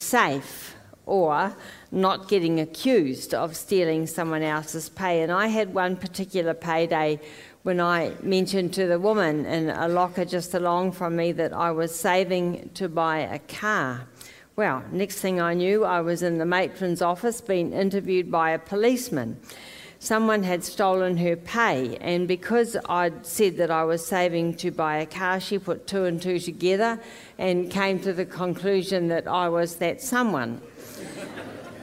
safe or not getting accused of stealing someone else's pay. And I had one particular payday when I mentioned to the woman in a locker just along from me that I was saving to buy a car. Well, next thing I knew, I was in the matron's office being interviewed by a policeman. Someone had stolen her pay, and because I'd said that I was saving to buy a car, she put two and two together and came to the conclusion that I was that someone.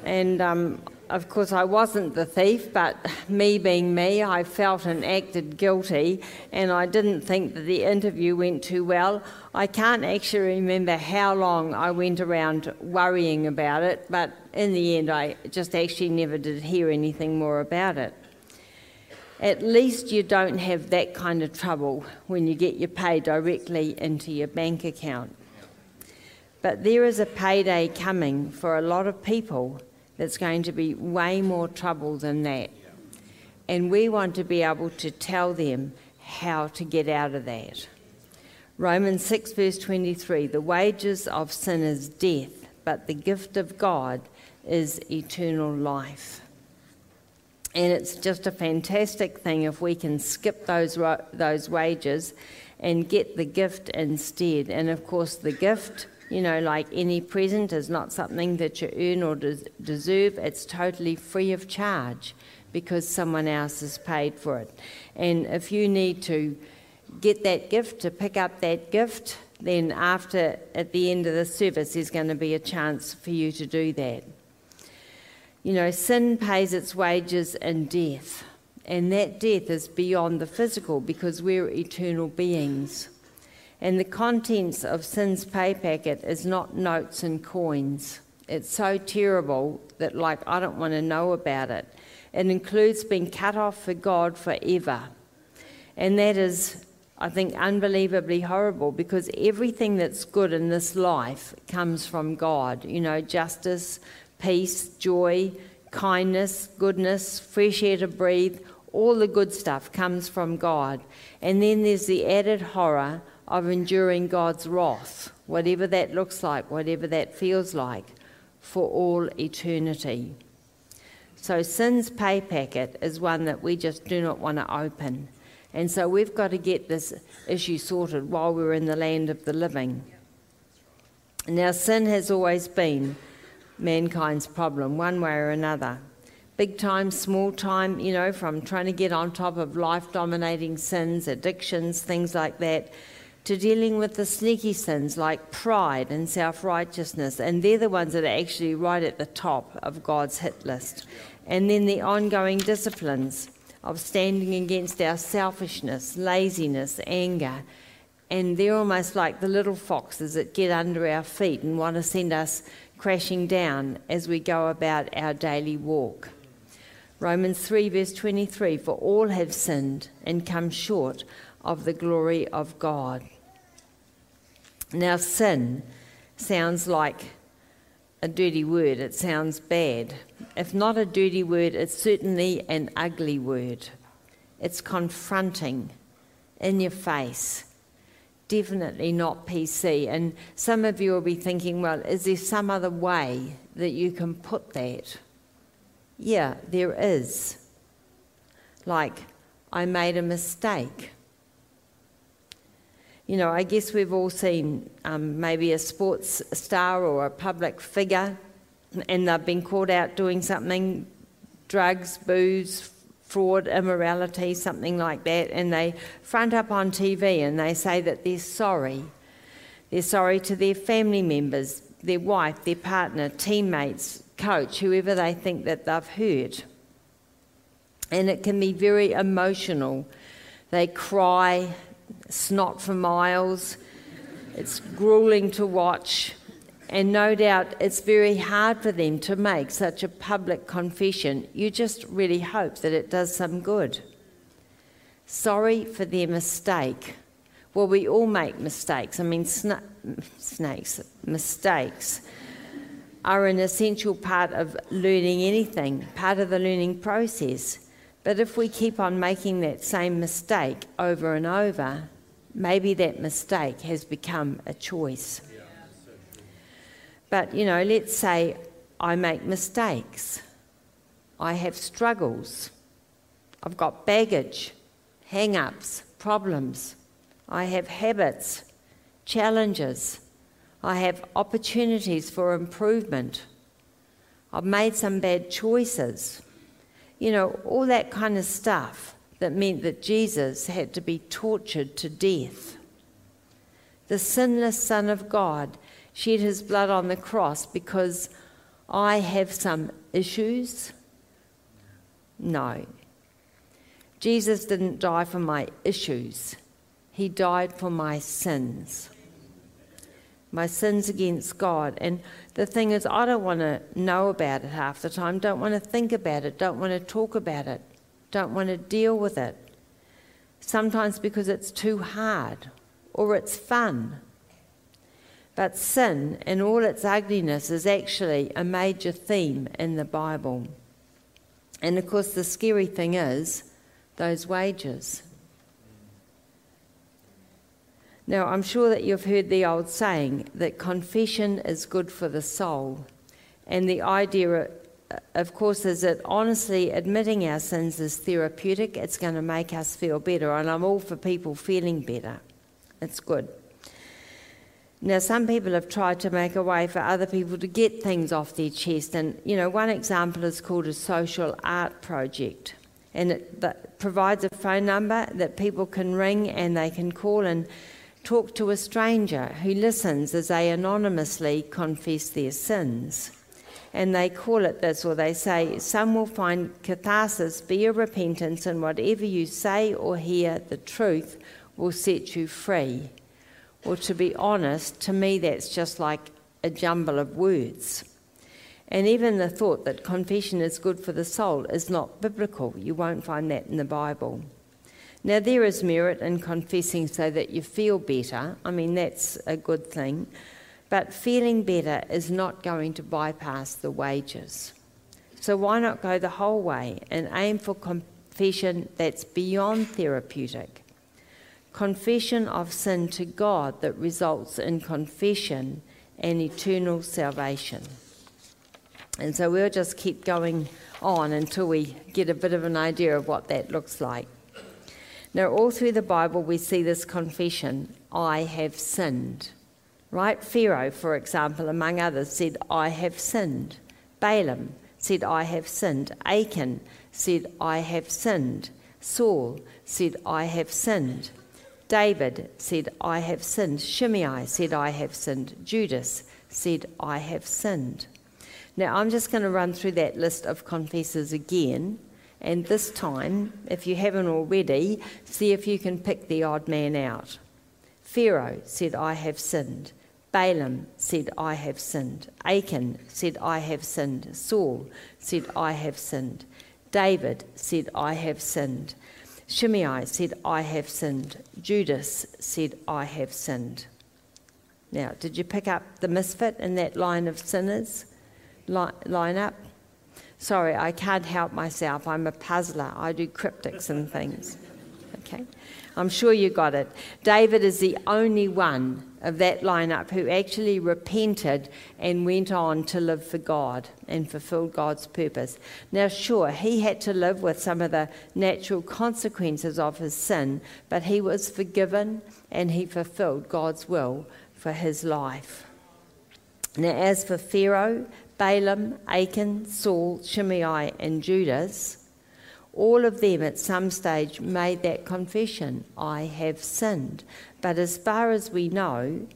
and um, of course, I wasn't the thief, but me being me, I felt and acted guilty, and I didn't think that the interview went too well. I can't actually remember how long I went around worrying about it, but in the end, I just actually never did hear anything more about it. At least you don't have that kind of trouble when you get your pay directly into your bank account. But there is a payday coming for a lot of people that's going to be way more trouble than that. And we want to be able to tell them how to get out of that. Romans 6, verse 23 the wages of sin is death, but the gift of God is eternal life. And it's just a fantastic thing if we can skip those, those wages and get the gift instead. And of course, the gift you know, like any present is not something that you earn or des- deserve. It's totally free of charge because someone else has paid for it. And if you need to get that gift, to pick up that gift, then after, at the end of the service, there's going to be a chance for you to do that. You know, sin pays its wages in death, and that death is beyond the physical because we're eternal beings. And the contents of sin's pay packet is not notes and coins. It's so terrible that, like, I don't want to know about it. It includes being cut off for God forever. And that is, I think, unbelievably horrible because everything that's good in this life comes from God. You know, justice, peace, joy, kindness, goodness, fresh air to breathe, all the good stuff comes from God. And then there's the added horror of enduring God's wrath, whatever that looks like, whatever that feels like, for all eternity. So, sin's pay packet is one that we just do not want to open. And so, we've got to get this issue sorted while we're in the land of the living. Now, sin has always been mankind's problem, one way or another. Big time, small time, you know, from trying to get on top of life dominating sins, addictions, things like that to dealing with the sneaky sins like pride and self righteousness. And they're the ones that are actually right at the top of God's hit list. And then the ongoing disciplines of standing against our selfishness, laziness, anger. And they're almost like the little foxes that get under our feet and want to send us crashing down as we go about our daily walk. Romans 3, verse 23 For all have sinned and come short of the glory of God. Now, sin sounds like a dirty word, it sounds bad. If not a dirty word, it's certainly an ugly word. It's confronting, in your face. Definitely not PC. And some of you will be thinking, well, is there some other way that you can put that? Yeah, there is. Like, I made a mistake you know, I guess we've all seen um, maybe a sports star or a public figure, and they've been caught out doing something drugs, booze, fraud, immorality, something like that, and they front up on TV and they say that they're sorry. They're sorry to their family members, their wife, their partner, teammates, coach, whoever they think that they've hurt. And it can be very emotional. They cry, snot for miles. It's grueling to watch. And no doubt it's very hard for them to make such a public confession. You just really hope that it does some good. Sorry for their mistake. Well, we all make mistakes. I mean, sna- snakes, mistakes are an essential part of learning anything, part of the learning process. But if we keep on making that same mistake over and over, maybe that mistake has become a choice. But, you know, let's say I make mistakes, I have struggles, I've got baggage, hang ups, problems, I have habits, challenges, I have opportunities for improvement. I've made some bad choices. You know, all that kind of stuff that meant that Jesus had to be tortured to death. The sinless Son of God shed his blood on the cross because I have some issues? No. Jesus didn't die for my issues, he died for my sins. My sins against God. And the thing is, I don't want to know about it half the time, don't want to think about it, don't want to talk about it, don't want to deal with it. Sometimes because it's too hard or it's fun. But sin, in all its ugliness, is actually a major theme in the Bible. And of course, the scary thing is those wages. Now, I'm sure that you've heard the old saying that confession is good for the soul. And the idea, of course, is that honestly admitting our sins is therapeutic. It's going to make us feel better. And I'm all for people feeling better. It's good. Now, some people have tried to make a way for other people to get things off their chest, and you know, one example is called a social art project, and it provides a phone number that people can ring and they can call and talk to a stranger who listens as they anonymously confess their sins. And they call it this, or they say, Some will find catharsis, be a repentance, and whatever you say or hear, the truth will set you free. Well, to be honest, to me that's just like a jumble of words. And even the thought that confession is good for the soul is not biblical. You won't find that in the Bible. Now, there is merit in confessing so that you feel better. I mean, that's a good thing. But feeling better is not going to bypass the wages. So, why not go the whole way and aim for confession that's beyond therapeutic? confession of sin to God that results in confession and eternal salvation. And so we'll just keep going on until we get a bit of an idea of what that looks like. Now, all through the Bible, we see this confession I have sinned. Right? Pharaoh, for example, among others, said, I have sinned. Balaam said, I have sinned. Achan said, I have sinned. Saul said, I have sinned. David said, I have sinned. Shimei said, I have sinned. Judas said, I have sinned. Now, I'm just going to run through that list of confessors again. And this time, if you haven't already, see if you can pick the odd man out. Pharaoh said, I have sinned. Balaam said, I have sinned. Achan said, I have sinned. Saul said, I have sinned. David said, I have sinned. Shimei said, I have sinned. Judas said, I have sinned. Now, did you pick up the misfit in that line of sinners line up? Sorry, I can't help myself. I'm a puzzler. I do cryptics and things. Okay? I'm sure you got it. David is the only one of that lineup who actually repented and went on to live for God and fulfilled God's purpose. Now, sure, he had to live with some of the natural consequences of his sin, but he was forgiven and he fulfilled God's will for his life. Now, as for Pharaoh, Balaam, Achan, Saul, Shimei, and Judas, all of them at some stage made that confession I have sinned. But as far as we know,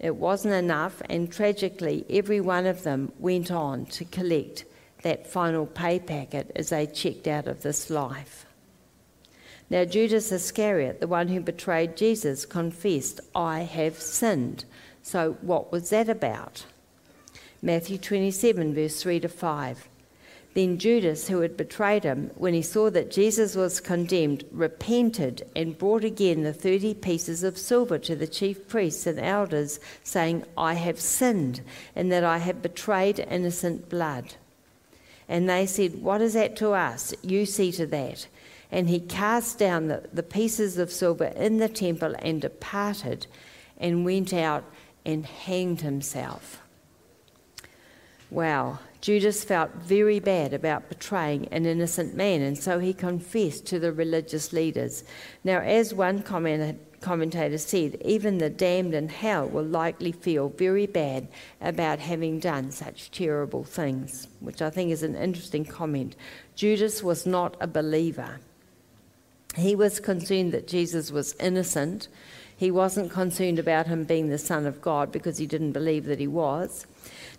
it wasn't enough, and tragically, every one of them went on to collect that final pay packet as they checked out of this life. Now, Judas Iscariot, the one who betrayed Jesus, confessed, I have sinned. So, what was that about? Matthew 27, verse 3 to 5. Then Judas, who had betrayed him, when he saw that Jesus was condemned, repented and brought again the thirty pieces of silver to the chief priests and elders, saying, I have sinned, and that I have betrayed innocent blood. And they said, What is that to us? You see to that. And he cast down the, the pieces of silver in the temple and departed and went out and hanged himself. Wow. Judas felt very bad about betraying an innocent man, and so he confessed to the religious leaders. Now, as one commentator said, even the damned in hell will likely feel very bad about having done such terrible things, which I think is an interesting comment. Judas was not a believer. He was concerned that Jesus was innocent. He wasn't concerned about him being the Son of God because he didn't believe that he was.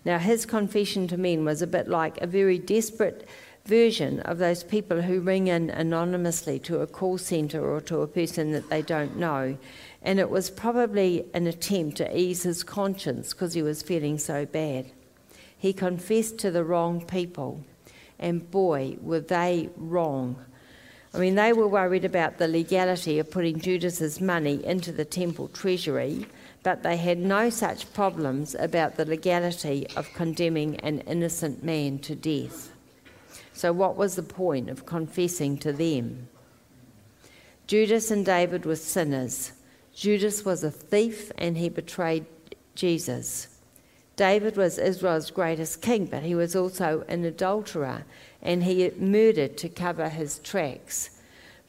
Now, his confession to men was a bit like a very desperate version of those people who ring in anonymously to a call centre or to a person that they don't know. And it was probably an attempt to ease his conscience because he was feeling so bad. He confessed to the wrong people, and boy, were they wrong. I mean, they were worried about the legality of putting Judas's money into the temple treasury but they had no such problems about the legality of condemning an innocent man to death. So, what was the point of confessing to them? Judas and David were sinners. Judas was a thief and he betrayed Jesus. David was Israel's greatest king, but he was also an adulterer and he murdered to cover his tracks.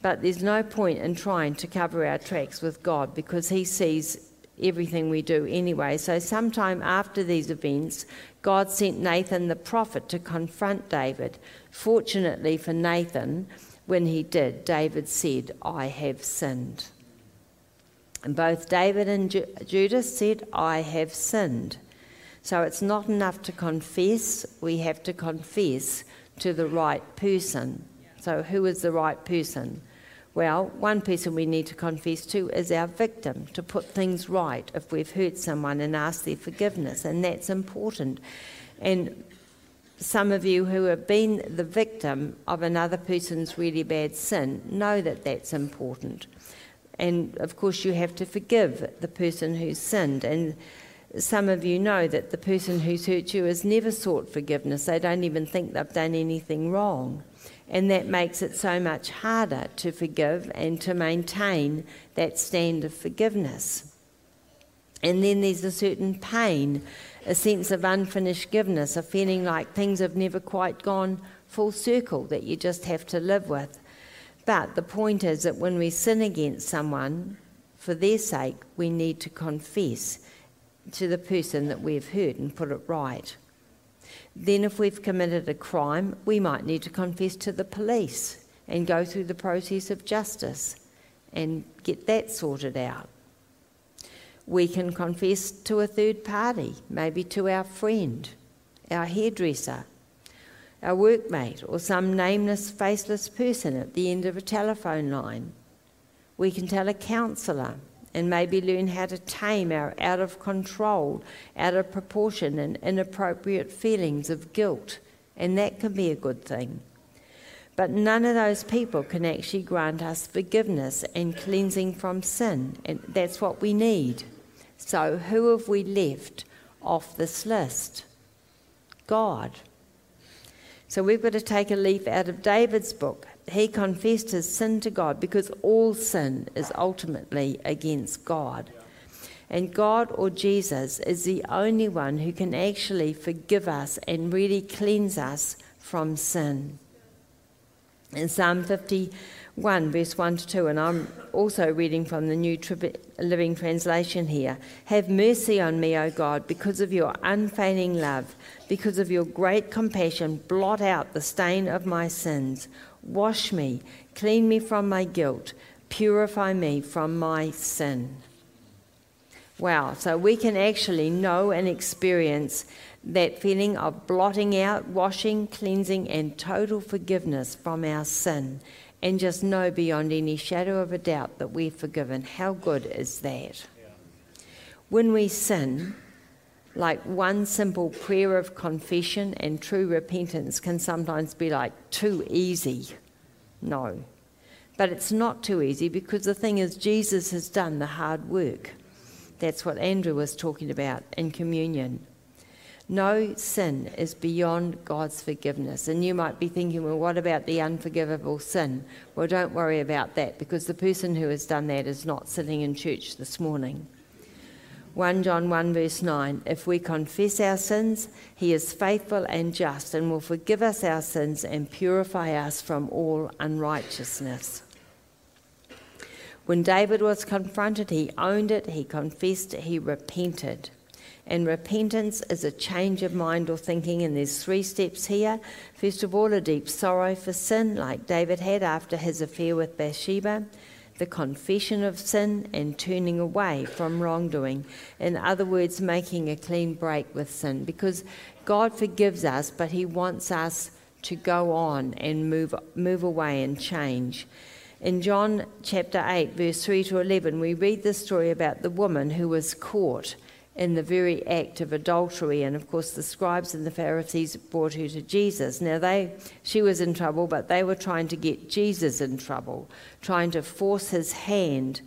But there's no point in trying to cover our tracks with God because he sees everything we do anyway. So, sometime after these events, God sent Nathan the prophet to confront David. Fortunately for Nathan, when he did, David said, I have sinned. And both David and Ju- Judas said, I have sinned. So it's not enough to confess, we have to confess to the right person. So, who is the right person? Well, one person we need to confess to is our victim, to put things right if we've hurt someone and ask their forgiveness, and that's important. And some of you who have been the victim of another person's really bad sin know that that's important. And of course, you have to forgive the person who's sinned. And some of you know that the person who's hurt you has never sought forgiveness, they don't even think they've done anything wrong. And that makes it so much harder to forgive and to maintain that stand of forgiveness. And then there's a certain pain, a sense of unfinished forgiveness, a feeling like things have never quite gone full circle that you just have to live with. But the point is that when we sin against someone, for their sake, we need to confess to the person that we've hurt and put it right. Then, if we've committed a crime, we might need to confess to the police and go through the process of justice and get that sorted out. We can confess to a third party, maybe to our friend, our hairdresser, our workmate, or some nameless, faceless person at the end of a telephone line. We can tell a counsellor and maybe learn how to tame our out of control, out of proportion, and inappropriate feelings of guilt. And that can be a good thing. But none of those people can actually grant us forgiveness and cleansing from sin. And that's what we need. So, who have we left off this list? God. So, we've got to take a leaf out of David's book he confessed his sin to God because all sin is ultimately against God. And God or Jesus is the only one who can actually forgive us and really cleanse us from sin. In Psalm 51, verse 1 to 2, and I'm also reading from the New Living Translation here Have mercy on me, O God, because of your unfailing love, because of your great compassion, blot out the stain of my sins. Wash me, clean me from my guilt, purify me from my sin. Wow, so we can actually know and experience that feeling of blotting out, washing, cleansing, and total forgiveness from our sin, and just know beyond any shadow of a doubt that we're forgiven. How good is that? When we sin, like one simple prayer of confession and true repentance can sometimes be like too easy. No. But it's not too easy because the thing is, Jesus has done the hard work. That's what Andrew was talking about in communion. No sin is beyond God's forgiveness. And you might be thinking, well, what about the unforgivable sin? Well, don't worry about that because the person who has done that is not sitting in church this morning. 1 John 1, verse 9 If we confess our sins, he is faithful and just and will forgive us our sins and purify us from all unrighteousness. When David was confronted, he owned it, he confessed he repented. And repentance is a change of mind or thinking, and there's three steps here. First of all, a deep sorrow for sin, like David had after his affair with Bathsheba the confession of sin and turning away from wrongdoing. In other words, making a clean break with sin. Because God forgives us, but He wants us to go on and move, move away and change. In John chapter 8, verse 3 to 11, we read the story about the woman who was caught in the very act of adultery. And of course, the scribes and the Pharisees brought her to Jesus. Now, they, she was in trouble, but they were trying to get Jesus in trouble, trying to force his hand.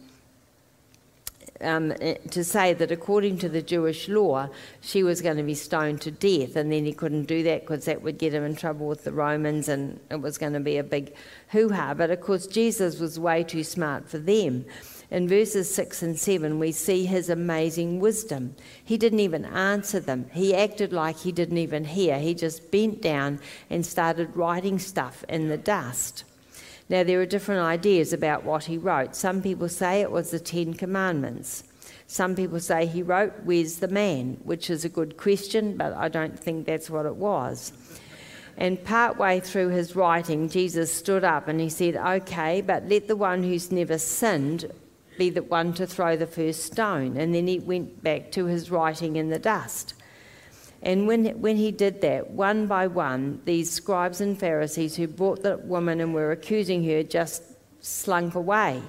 Um, eh, to say that according to the Jewish law, she was going to be stoned to death, and then he couldn't do that because that would get him in trouble with the Romans, and it was going to be a big hoo ha. But of course, Jesus was way too smart for them. In verses 6 and 7, we see his amazing wisdom. He didn't even answer them, he acted like he didn't even hear. He just bent down and started writing stuff in the dust. Now, there are different ideas about what he wrote. Some people say it was the Ten Commandments. Some people say he wrote, Where's the man? which is a good question, but I don't think that's what it was. And part way through his writing, Jesus stood up and he said, Okay, but let the one who's never sinned be the one to throw the first stone. And then he went back to his writing in the dust. And when, when he did that, one by one, these scribes and Pharisees who brought the woman and were accusing her just slunk away.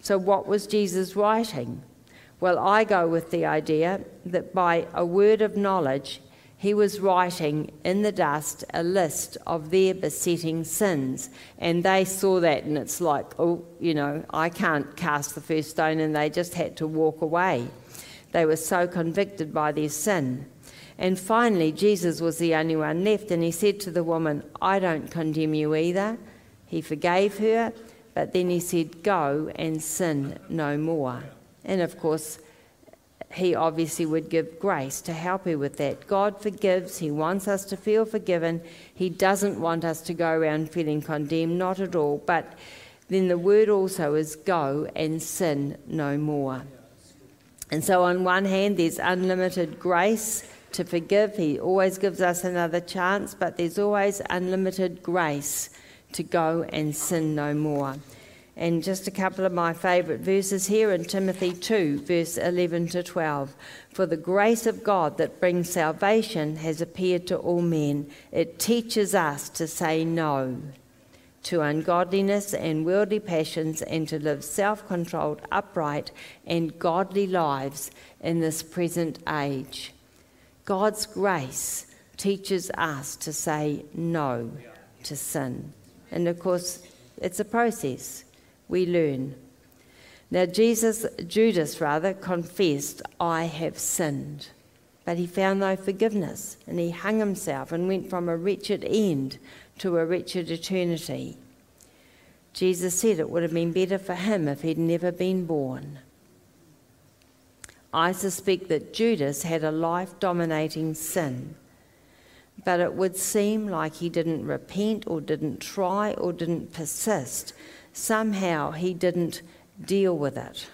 So, what was Jesus writing? Well, I go with the idea that by a word of knowledge, he was writing in the dust a list of their besetting sins. And they saw that, and it's like, oh, you know, I can't cast the first stone, and they just had to walk away. They were so convicted by their sin. And finally, Jesus was the only one left, and he said to the woman, I don't condemn you either. He forgave her, but then he said, Go and sin no more. And of course, he obviously would give grace to help you with that. God forgives, He wants us to feel forgiven. He doesn't want us to go around feeling condemned, not at all. But then the word also is go and sin no more. And so, on one hand, there's unlimited grace to forgive, He always gives us another chance, but there's always unlimited grace to go and sin no more. And just a couple of my favourite verses here in Timothy 2, verse 11 to 12. For the grace of God that brings salvation has appeared to all men. It teaches us to say no to ungodliness and worldly passions and to live self controlled, upright, and godly lives in this present age. God's grace teaches us to say no to sin. And of course, it's a process we learn. Now, Jesus, Judas rather, confessed, I have sinned. But he found no forgiveness, and he hung himself and went from a wretched end to a wretched eternity. Jesus said it would have been better for him if he'd never been born. I suspect that Judas had a life dominating sin, but it would seem like he didn't repent or didn't try or didn't persist somehow he didn't deal with it.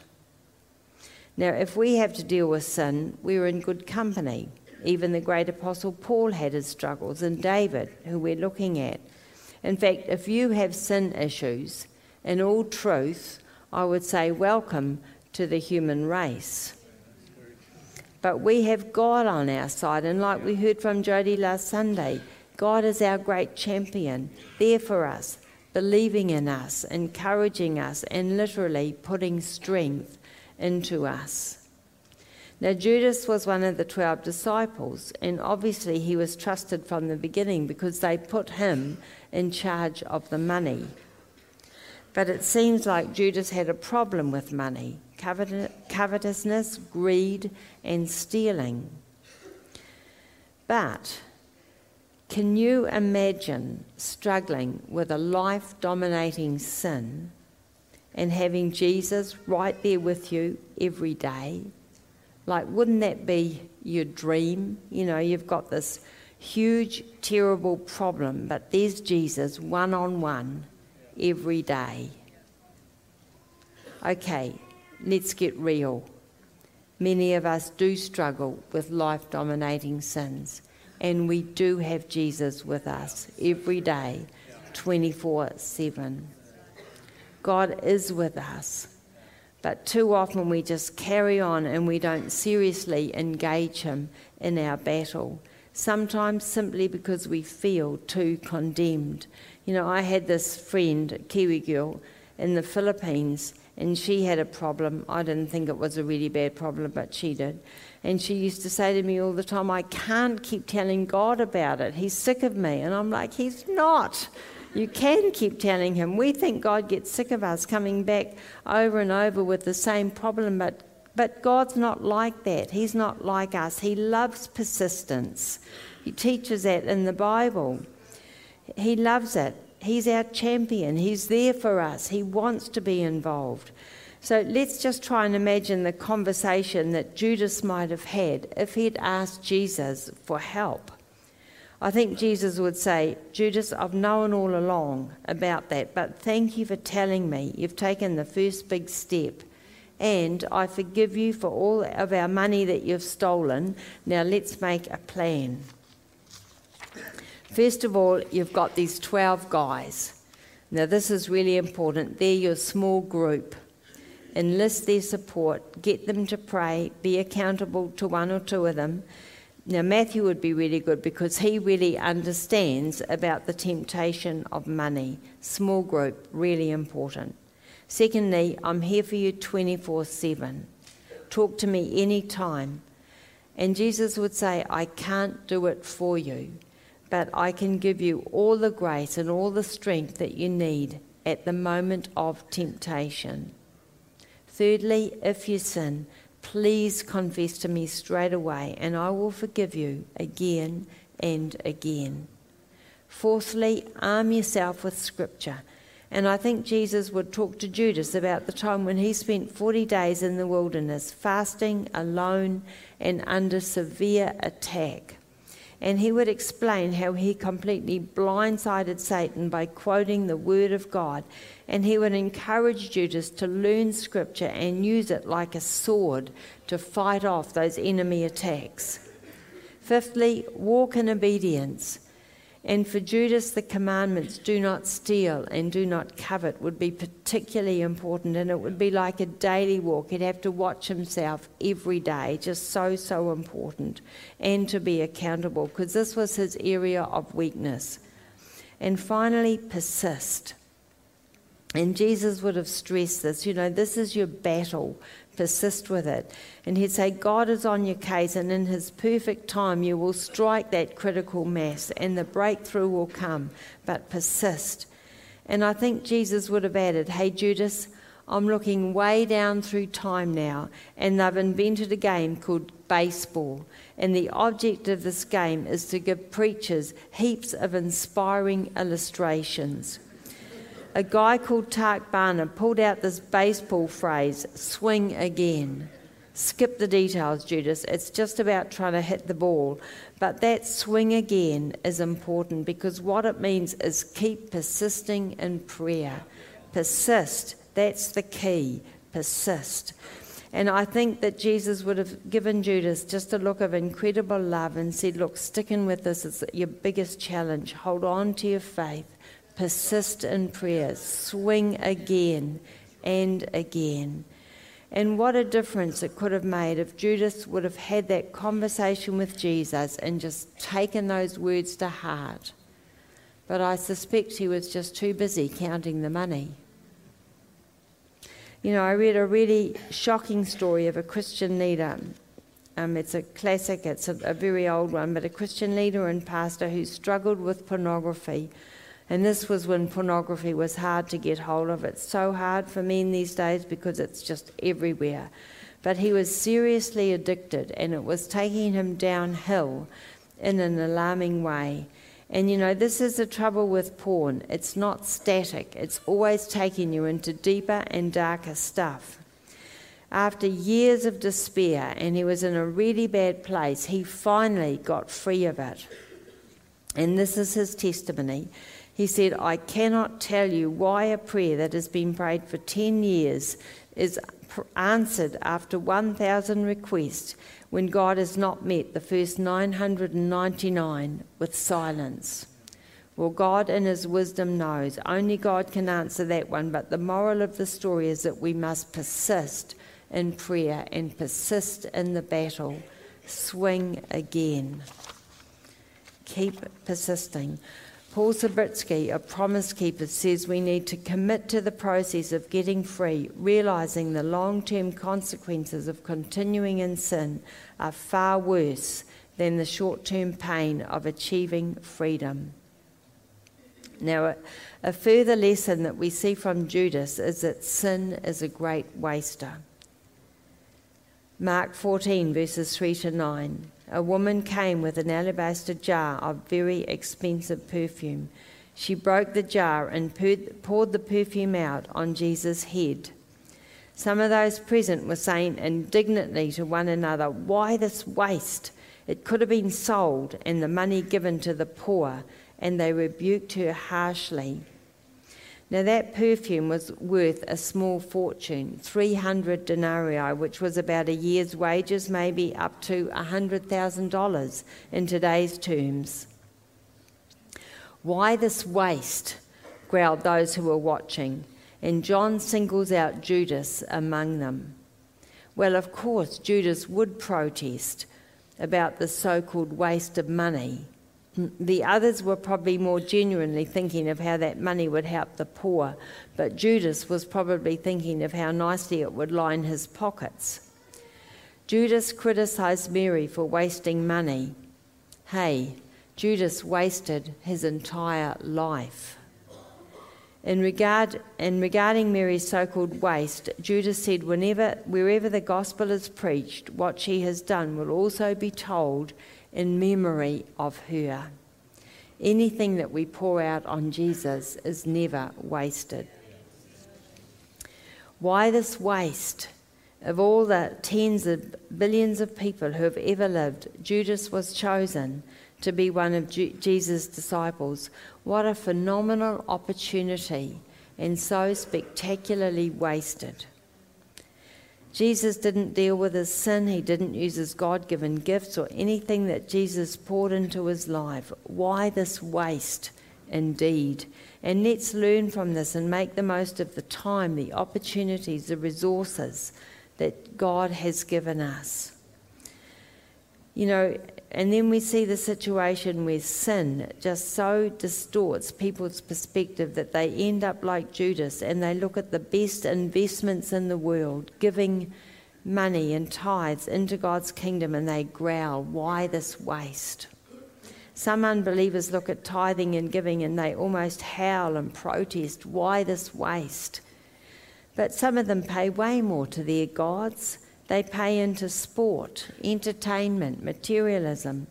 Now, if we have to deal with sin, we're in good company. Even the great apostle Paul had his struggles, and David, who we're looking at. In fact, if you have sin issues, in all truth, I would say welcome to the human race. But we have God on our side, and like we heard from Jody last Sunday, God is our great champion, there for us, believing in us, encouraging us, and literally putting strength into us. Now, Judas was one of the 12 disciples, and obviously he was trusted from the beginning because they put him in charge of the money. But it seems like Judas had a problem with money covetousness, greed, and stealing. But can you imagine struggling with a life dominating sin and having Jesus right there with you every day? Like, wouldn't that be your dream? You know, you've got this huge, terrible problem, but there's Jesus one on one every day. Okay, let's get real. Many of us do struggle with life dominating sins, and we do have Jesus with us every day, 24 7. God is with us. But too often we just carry on and we don't seriously engage Him in our battle. Sometimes simply because we feel too condemned. You know, I had this friend, Kiwi girl, in the Philippines, and she had a problem. I didn't think it was a really bad problem, but she did. And she used to say to me all the time, I can't keep telling God about it. He's sick of me. And I'm like, He's not. You can keep telling him. We think God gets sick of us coming back over and over with the same problem, but, but God's not like that. He's not like us. He loves persistence. He teaches that in the Bible. He loves it. He's our champion. He's there for us. He wants to be involved. So let's just try and imagine the conversation that Judas might have had if he'd asked Jesus for help. I think Jesus would say, Judas, I've known all along about that, but thank you for telling me. You've taken the first big step. And I forgive you for all of our money that you've stolen. Now let's make a plan. First of all, you've got these 12 guys. Now, this is really important. They're your small group. Enlist their support, get them to pray, be accountable to one or two of them now, Matthew would be really good because he really understands about the temptation of money. Small group, really important. Secondly, I'm here for you 24 7. Talk to me anytime. And Jesus would say, I can't do it for you, but I can give you all the grace and all the strength that you need at the moment of temptation. Thirdly, if you sin, Please confess to me straight away, and I will forgive you again and again. Fourthly, arm yourself with Scripture. And I think Jesus would talk to Judas about the time when he spent 40 days in the wilderness, fasting, alone, and under severe attack and he would explain how he completely blindsided Satan by quoting the Word of God. And he would encourage Judas to learn Scripture and use it like a sword to fight off those enemy attacks. Fifthly, walk in obedience. And for Judas, the commandments do not steal and do not covet would be particularly important, and it would be like a daily walk. He'd have to watch himself every day, just so, so important, and to be accountable, because this was his area of weakness. And finally, persist. And Jesus would have stressed this you know, this is your battle persist with it. And he'd say, God is on your case, and in his perfect time, you will strike that critical mass, and the breakthrough will come. But persist. And I think Jesus would have added, Hey, Judas, I'm looking way down through time now, and they've invented a game called baseball. And the object of this game is to give preachers heaps of inspiring illustrations a guy called Tark Bhana pulled out this baseball phrase, swing again. Skip the details, Judas. It's just about trying to hit the ball. But that swing again is important because what it means is keep persisting in prayer. Persist. That's the key. Persist. And I think that Jesus would have given Judas just a look of incredible love and said, Look, sticking with this is your biggest challenge. Hold on to your faith persist in prayer, swing again and again. And what a difference it could have made if Judas would have had that conversation with Jesus and just taken those words to heart. But I suspect he was just too busy counting the money. You know, I read a really shocking story of a Christian leader. Um, it's a classic, it's a, a very old one, but a Christian leader and pastor who struggled with pornography and this was when pornography was hard to get hold of. It's so hard for men these days because it's just everywhere. But he was seriously addicted, and it was taking him downhill in an alarming way. And you know, this is the trouble with porn it's not static, it's always taking you into deeper and darker stuff. After years of despair, and he was in a really bad place, he finally got free of it. And this is his testimony. He said, I cannot tell you why a prayer that has been prayed for 10 years is answered after 1,000 requests when God has not met the first 999 with silence. Well, God in His wisdom knows. Only God can answer that one. But the moral of the story is that we must persist in prayer and persist in the battle. Swing again. Keep persisting. Paul Sabritsky, a promise keeper, says we need to commit to the process of getting free, realizing the long term consequences of continuing in sin are far worse than the short term pain of achieving freedom. Now, a further lesson that we see from Judas is that sin is a great waster. Mark 14, verses 3 to 9 a woman came with an alabaster jar of very expensive perfume. She broke the jar and poured the perfume out on Jesus' head. Some of those present were saying indignantly to one another, Why this waste? It could have been sold and the money given to the poor. And they rebuked her harshly. Now, that perfume was worth a small fortune 300 denarii, which was about a year's wages, maybe up to $100,000 in today's terms. Why this waste? growled those who were watching, and John singles out Judas among them. Well, of course, Judas would protest about the so called waste of money the others were probably more genuinely thinking of how that money would help the poor, but Judas was probably thinking of how nicely it would line his pockets. Judas criticized Mary for wasting money. Hey, Judas wasted his entire life. In, regard, in regarding Mary's so called waste, Judas said, Whenever, wherever the gospel is preached, what she has done will also be told in memory of her. Anything that we pour out on Jesus is never wasted. Why this waste? Of all the tens of billions of people who have ever lived, Judas was chosen to be one of Jesus' disciples. What a phenomenal opportunity and so spectacularly wasted. Jesus didn't deal with his sin. He didn't use his God given gifts or anything that Jesus poured into his life. Why this waste, indeed? And let's learn from this and make the most of the time, the opportunities, the resources that God has given us. You know, and then we see the situation where sin just so distorts people's perspective that they end up like Judas and they look at the best investments in the world, giving money and tithes into God's kingdom, and they growl, Why this waste? Some unbelievers look at tithing and giving and they almost howl and protest, Why this waste? But some of them pay way more to their gods they pay into sport, entertainment, materialism,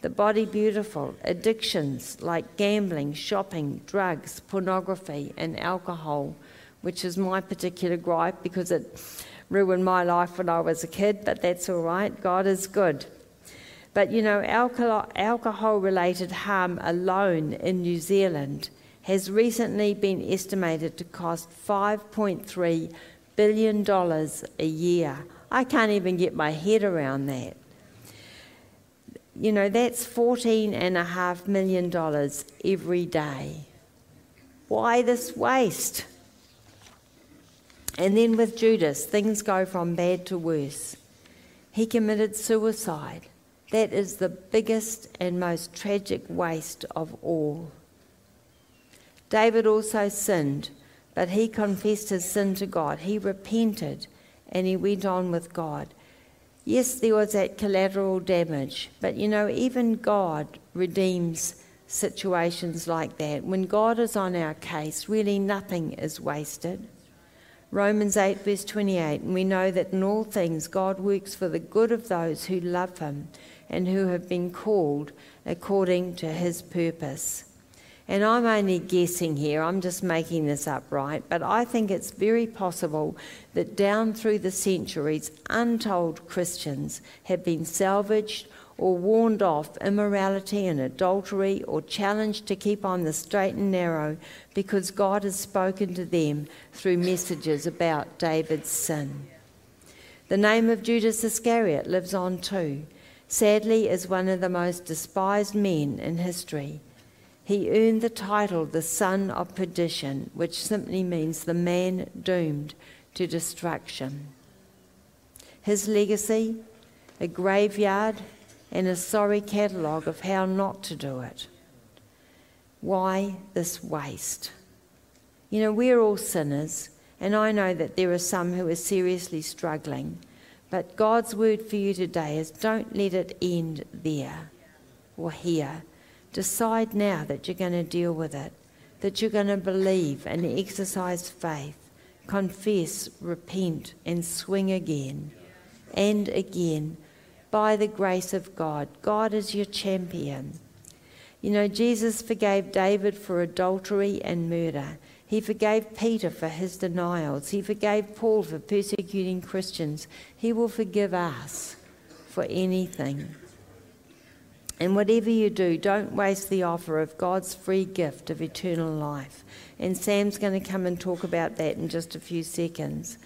the body beautiful, addictions like gambling, shopping, drugs, pornography, and alcohol, which is my particular gripe because it ruined my life when I was a kid, but that's all right. God is good. But you know, alcohol related harm alone in New Zealand has recently been estimated to cost $5.3 billion a year I can't even get my head around that. You know, that's $14.5 million every day. Why this waste? And then with Judas, things go from bad to worse. He committed suicide. That is the biggest and most tragic waste of all. David also sinned, but he confessed his sin to God. He repented and he went on with God. Yes, there was that collateral damage, but you know, even God redeems situations like that. When God is on our case, really nothing is wasted. Romans 8, verse 28, and we know that in all things God works for the good of those who love him and who have been called according to his purpose. And I'm only guessing here, I'm just making this up, right? But I think it's very possible that down through the centuries, untold Christians have been salvaged or warned off immorality and adultery or challenged to keep on the straight and narrow because God has spoken to them through messages about David's sin. The name of Judas Iscariot lives on too, sadly, as one of the most despised men in history. He earned the title the son of perdition, which simply means the man doomed to destruction. His legacy, a graveyard, and a sorry catalogue of how not to do it. Why this waste? You know, we're all sinners, and I know that there are some who are seriously struggling. But God's word for you today is don't let it end there or here. Decide now that you're going to deal with it, that you're going to believe and exercise faith, confess, repent, and swing again and again by the grace of God. God is your champion. You know, Jesus forgave David for adultery and murder. He forgave Peter for his denials. He forgave Paul for persecuting Christians. He will forgive us for anything. And whatever you do, don't waste the offer of God's free gift of eternal life. And Sam's going to come and talk about that in just a few seconds.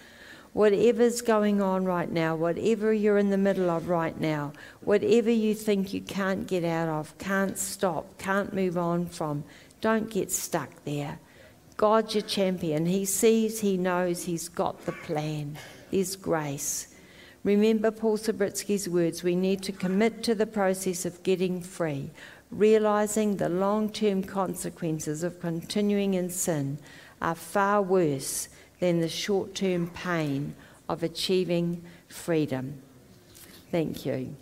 Whatever's going on right now, whatever you're in the middle of right now, whatever you think you can't get out of, can't stop, can't move on from, don't get stuck there. God's your champion. He sees, He knows, He's got the plan. There's grace. Remember Paul Sabritsky's words we need to commit to the process of getting free, realizing the long term consequences of continuing in sin are far worse than the short term pain of achieving freedom. Thank you.